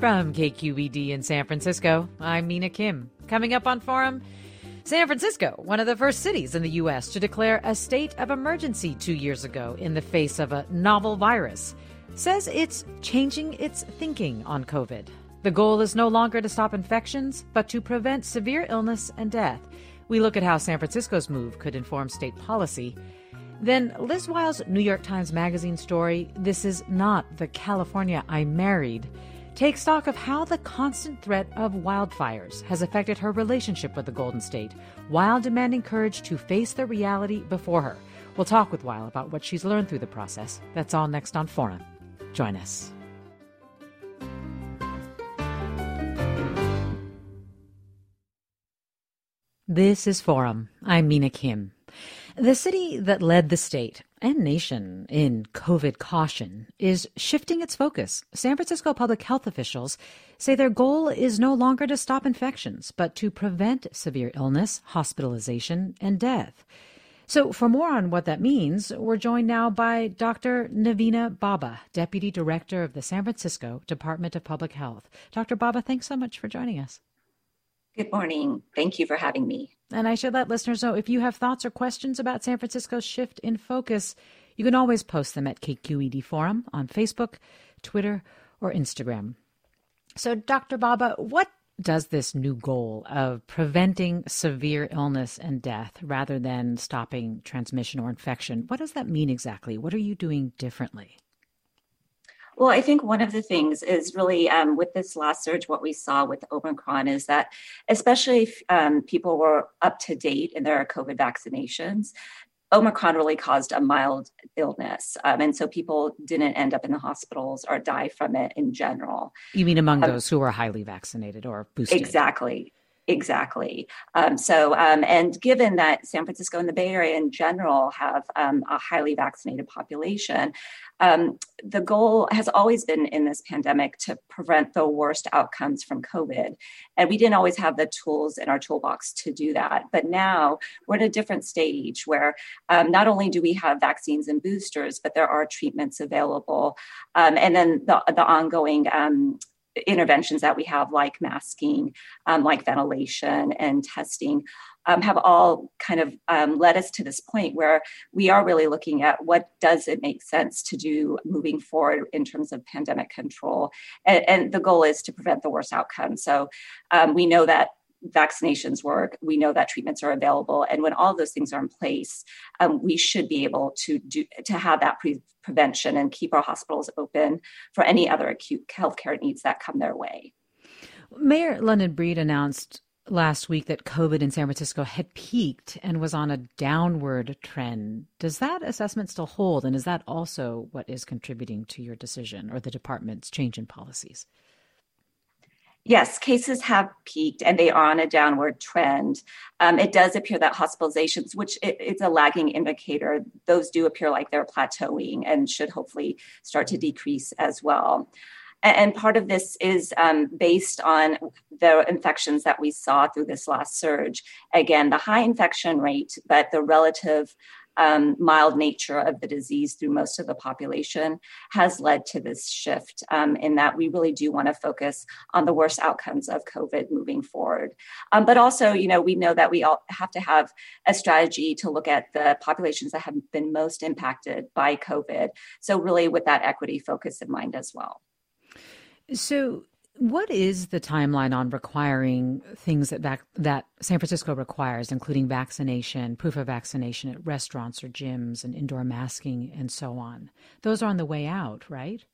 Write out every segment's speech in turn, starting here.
From KQED in San Francisco, I'm Mina Kim. Coming up on Forum, San Francisco, one of the first cities in the U.S. to declare a state of emergency two years ago in the face of a novel virus, says it's changing its thinking on COVID. The goal is no longer to stop infections, but to prevent severe illness and death. We look at how San Francisco's move could inform state policy. Then Liz Weil's New York Times Magazine story, This is Not the California I Married take stock of how the constant threat of wildfires has affected her relationship with the Golden State while demanding courage to face the reality before her. We'll talk with Weil about what she's learned through the process. That's all next on Forum. Join us. This is Forum. I'm Mina Kim. The city that led the state and nation in COVID caution is shifting its focus. San Francisco public health officials say their goal is no longer to stop infections, but to prevent severe illness, hospitalization, and death. So, for more on what that means, we're joined now by Dr. Naveena Bobba, Deputy Director of the San Francisco Department of Public Health. Dr. Bobba, thanks so much for joining us. Good morning. Thank you for having me. And I should let listeners know if you have thoughts or questions about San Francisco's shift in focus, you can always post them at KQED Forum on Facebook, Twitter, or Instagram. So, Dr. Bobba, what does this new goal of preventing severe illness and death rather than stopping transmission or infection, what does that mean exactly? What are you doing differently? Well, I think one of the things is really um, with this last surge, what we saw with Omicron is that, especially if um, people were up to date in their COVID vaccinations, Omicron really caused a mild illness. Um, and so people didn't end up in the hospitals or die from it in general. You mean among um, those who were highly vaccinated or boosted? Exactly. Exactly. Um, so, um, and given that San Francisco and the Bay Area in general have um, a highly vaccinated population, um, the goal has always been in this pandemic to prevent the worst outcomes from COVID. And we didn't always have the tools in our toolbox to do that. But now we're at a different stage where um, not only do we have vaccines and boosters, but there are treatments available. Um, and then the, the ongoing interventions that we have, like masking, um, like ventilation and testing, um, have all kind of um, led us to this point where we are really looking at what does it make sense to do moving forward in terms of pandemic control. And, and the goal is to prevent the worst outcomes. So um, we know that vaccinations work. We know that treatments are available, and when all those things are in place, um, we should be able to do to have that pre- prevention and keep our hospitals open for any other acute healthcare needs that come their way. Mayor London Breed announced last week that COVID in San Francisco had peaked and was on a downward trend. Does that assessment still hold? And is that also what is contributing to your decision or the department's change in policies? Yes, cases have peaked and they are on a downward trend. Um, it does appear that hospitalizations, which it, it's a lagging indicator, those do appear like they're plateauing and should hopefully start to decrease as well. And part of this is um, based on the infections that we saw through this last surge. Again, the high infection rate, but the relative um, mild nature of the disease through most of the population has led to this shift um, in that we really do want to focus on the worst outcomes of COVID moving forward. Um, but also, you know, we know that we all have to have a strategy to look at the populations that have been most impacted by COVID. So, really, with that equity focus in mind as well. So, what is the timeline on requiring things that vac- that San Francisco requires, including vaccination, proof of vaccination at restaurants or gyms, and indoor masking, and so on? Those are on the way out, right?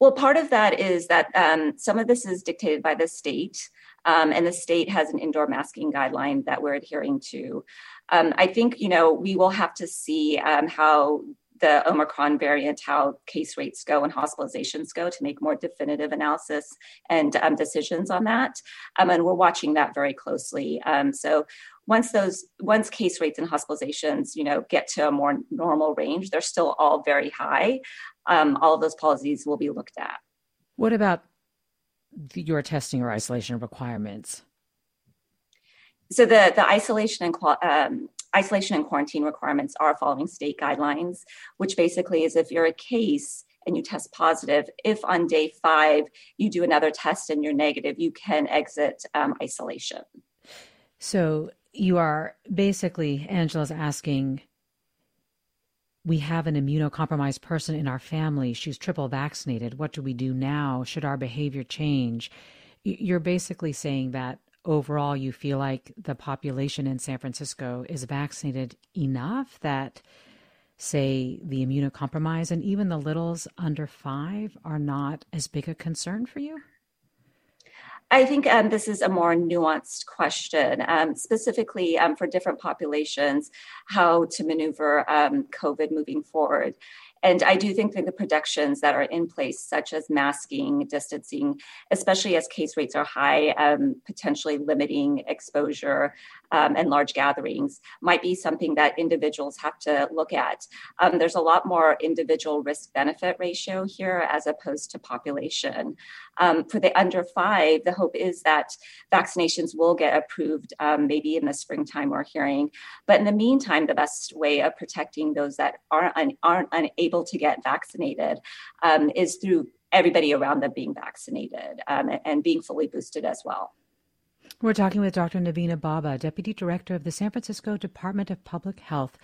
Well, part of that is that um, some of this is dictated by the state, um, and the state has an indoor masking guideline that we're adhering to. Um, I think you know we will have to see um, how the Omicron variant, how case rates go and hospitalizations go to make more definitive analysis and um, decisions on that. Um, and we're watching that very closely. Um, so once those once case rates and hospitalizations you know get to a more normal range they're still all very high um, all of those policies will be looked at what about the, your testing or isolation requirements so the the isolation and um, isolation and quarantine requirements are following state guidelines, which basically is if you're a case and you test positive, if on day five you do another test and you're negative, you can exit um, isolation. So you are basically, Angela's asking, we have an immunocompromised person in our family. She's triple vaccinated. What do we do now? Should our behavior change? You're basically saying that overall you feel like the population in San Francisco is vaccinated enough that say the immunocompromised and even the littles under 5 are not as big a concern for you? I think um, this is a more nuanced question, um, specifically um, for different populations, how to maneuver um, COVID moving forward. And I do think that the protections that are in place, such as masking, distancing, especially as case rates are high, um, potentially limiting exposure um, and large gatherings, might be something that individuals have to look at. Um, there's a lot more individual risk benefit ratio here as opposed to population. Um, for the under five, the hope is that vaccinations will get approved um, maybe in the springtime we're hearing. But in the meantime, the best way of protecting those that aren't, aren't unable to get vaccinated um, is through everybody around them being vaccinated um, and being fully boosted as well. We're talking with Dr. Naveena Bobba, Deputy Director of the San Francisco Department of Public Health,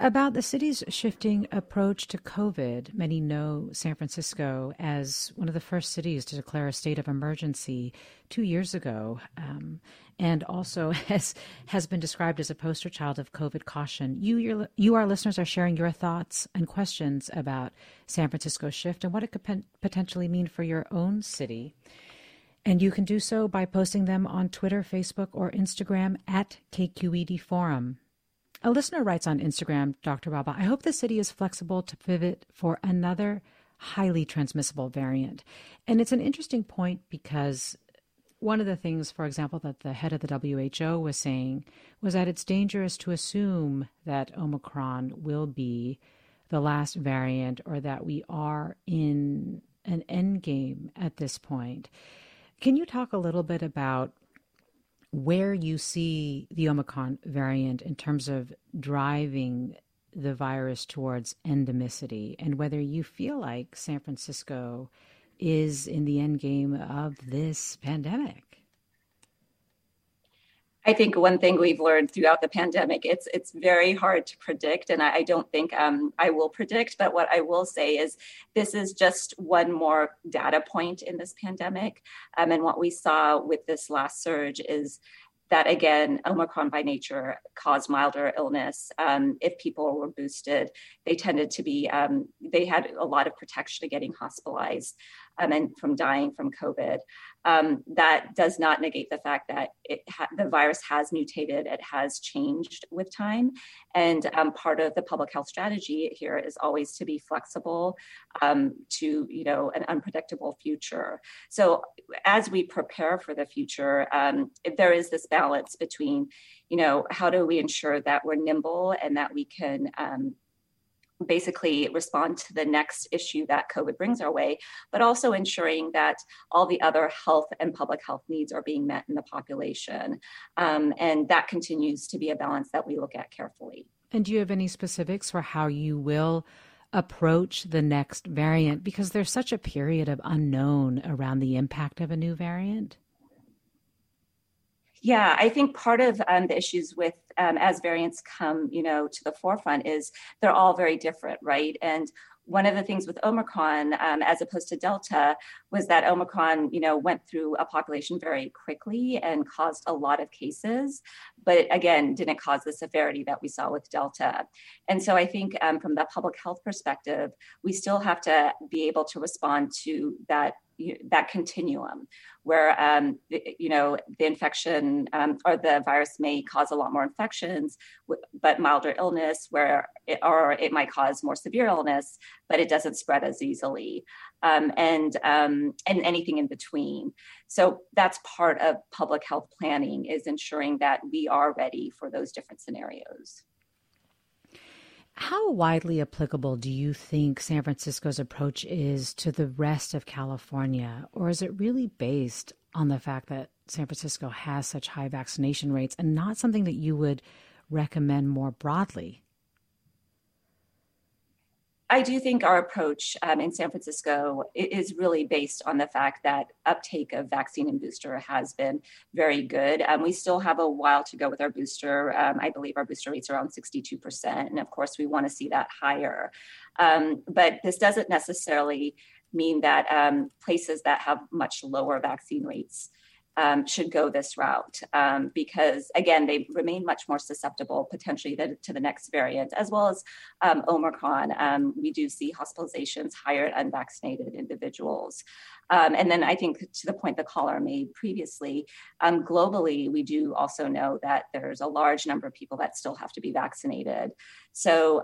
about the city's shifting approach to COVID. Many know San Francisco as one of the first cities to declare a state of emergency two years ago, um, and also has has been described as a poster child of COVID caution. You, your, you, our listeners, are sharing your thoughts and questions about San Francisco's shift and what it could potentially mean for your own city. And you can do so by posting them on Twitter, Facebook, or Instagram at KQED Forum. A listener writes on Instagram, Dr. Bobba, I hope the city is flexible to pivot for another highly transmissible variant. And it's an interesting point because one of the things, for example, that the head of the WHO was saying was that it's dangerous to assume that Omicron will be the last variant or that we are in an end game at this point. Can you talk a little bit about where you see the Omicron variant in terms of driving the virus towards endemicity and whether you feel like San Francisco is in the end game of this pandemic? I think one thing we've learned throughout the pandemic, it's it's very hard to predict, and I, I don't think um, I will predict. But what I will say is, this is just one more data point in this pandemic, um, and what we saw with this last surge is that again, Omicron by nature caused milder illness. Um, if people were boosted, they tended to be, um, they had a lot of protection to getting hospitalized um, and from dying from COVID um, that does not negate the fact that ha- the virus has mutated, it has changed with time. And um, part of the public health strategy here is always to be flexible um, to, you know, an unpredictable future. So as we prepare for the future, um, there is this balance between, you know, how do we ensure that we're nimble and that we can um, basically respond to the next issue that COVID brings our way, but also ensuring that all the other health and public health needs are being met in the population. Um, and that continues to be a balance that we look at carefully. And do you have any specifics for how you will? approach the next variant because there's such a period of unknown around the impact of a new variant? Yeah, I think part of um, the issues with um, as variants come, you know, to the forefront is they're all very different, right? And one of the things with Omicron, um, as opposed to Delta, was that Omicron, you know, went through a population very quickly and caused a lot of cases, but again, didn't cause the severity that we saw with Delta. And so I think um, from the public health perspective, we still have to be able to respond to that that continuum where um, you know the infection um, or the virus may cause a lot more infections but milder illness where it, or it might cause more severe illness but it doesn't spread as easily um, and um, and anything in between. So that's part of public health planning is ensuring that we are ready for those different scenarios how widely applicable do you think San Francisco's approach is to the rest of California? Or is it really based on the fact that San Francisco has such high vaccination rates and not something that you would recommend more broadly? I do think our approach um, in San Francisco is really based on the fact that uptake of vaccine and booster has been very good. Um, we still have a while to go with our booster. Um, I believe our booster rates are around 62%. And of course, we want to see that higher. Um, but this doesn't necessarily mean that um, places that have much lower vaccine rates um, should go this route um, because, again, they remain much more susceptible potentially to, to the next variant, as well as um, Omicron. Um, we do see hospitalizations higher in unvaccinated individuals. Um, and then I think to the point the caller made previously, um, globally, we do also know that there's a large number of people that still have to be vaccinated. So,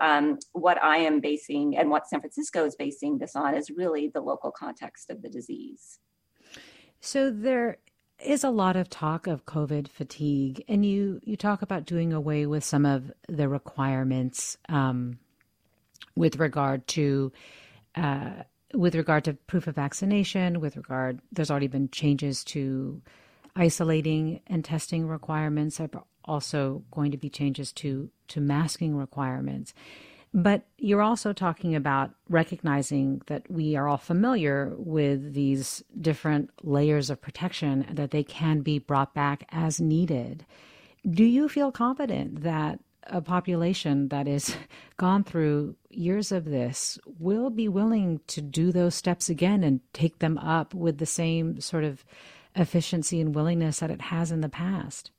what I am basing and what San Francisco is basing this on is really the local context of the disease. So there is a lot of talk of COVID fatigue, and you you talk about doing away with some of the requirements um, with regard to. Uh, with regard to proof of vaccination, with regard, there's already been changes to isolating and testing requirements. There are also going to be changes to to masking requirements. But you're also talking about recognizing that we are all familiar with these different layers of protection, that they can be brought back as needed. Do you feel confident that a population that has gone through years of this will be willing to do those steps again and take them up with the same sort of efficiency and willingness that it has in the past?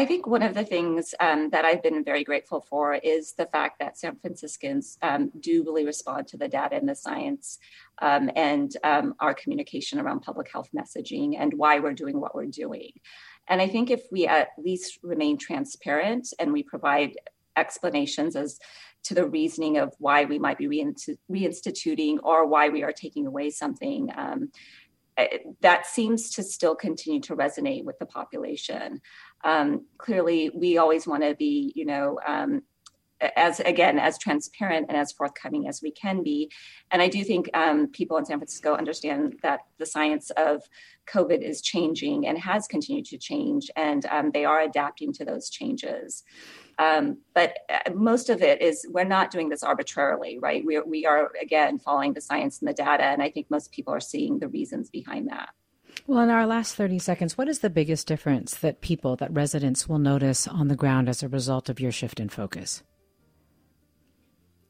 I think one of the things um, that I've been very grateful for is the fact that San Franciscans um, do really respond to the data and the science um, and um, our communication around public health messaging and why we're doing what we're doing. And I think if we at least remain transparent and we provide explanations as to the reasoning of why we might be reinstituting or why we are taking away something, um, that seems to still continue to resonate with the population. Um, clearly, we always want to be, you know, um, as again as transparent and as forthcoming as we can be and i do think um, people in san francisco understand that the science of covid is changing and has continued to change and um, they are adapting to those changes um, but uh, most of it is we're not doing this arbitrarily, right? We are, we are, again, following the science and the data. And I think most people are seeing the reasons behind that. Well, in our last 30 seconds, what is the biggest difference that people, that residents will notice on the ground as a result of your shift in focus?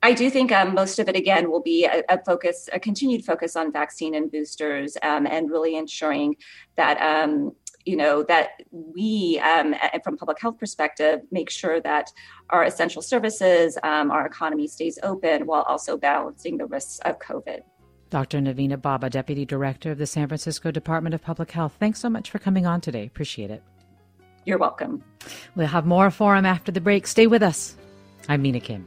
I do think um, most of it, again, will be a, a, focus, a continued focus on vaccine and boosters, um, and really ensuring that um, you know that we um, from public health perspective make sure that our essential services um, our economy stays open while also balancing the risks of covid. Dr naveena Bobba, deputy director of the san francisco department of public health thanks so much for coming on today. Appreciate it. You're welcome. We'll have more forum after the break. Stay with us. I'm mina kim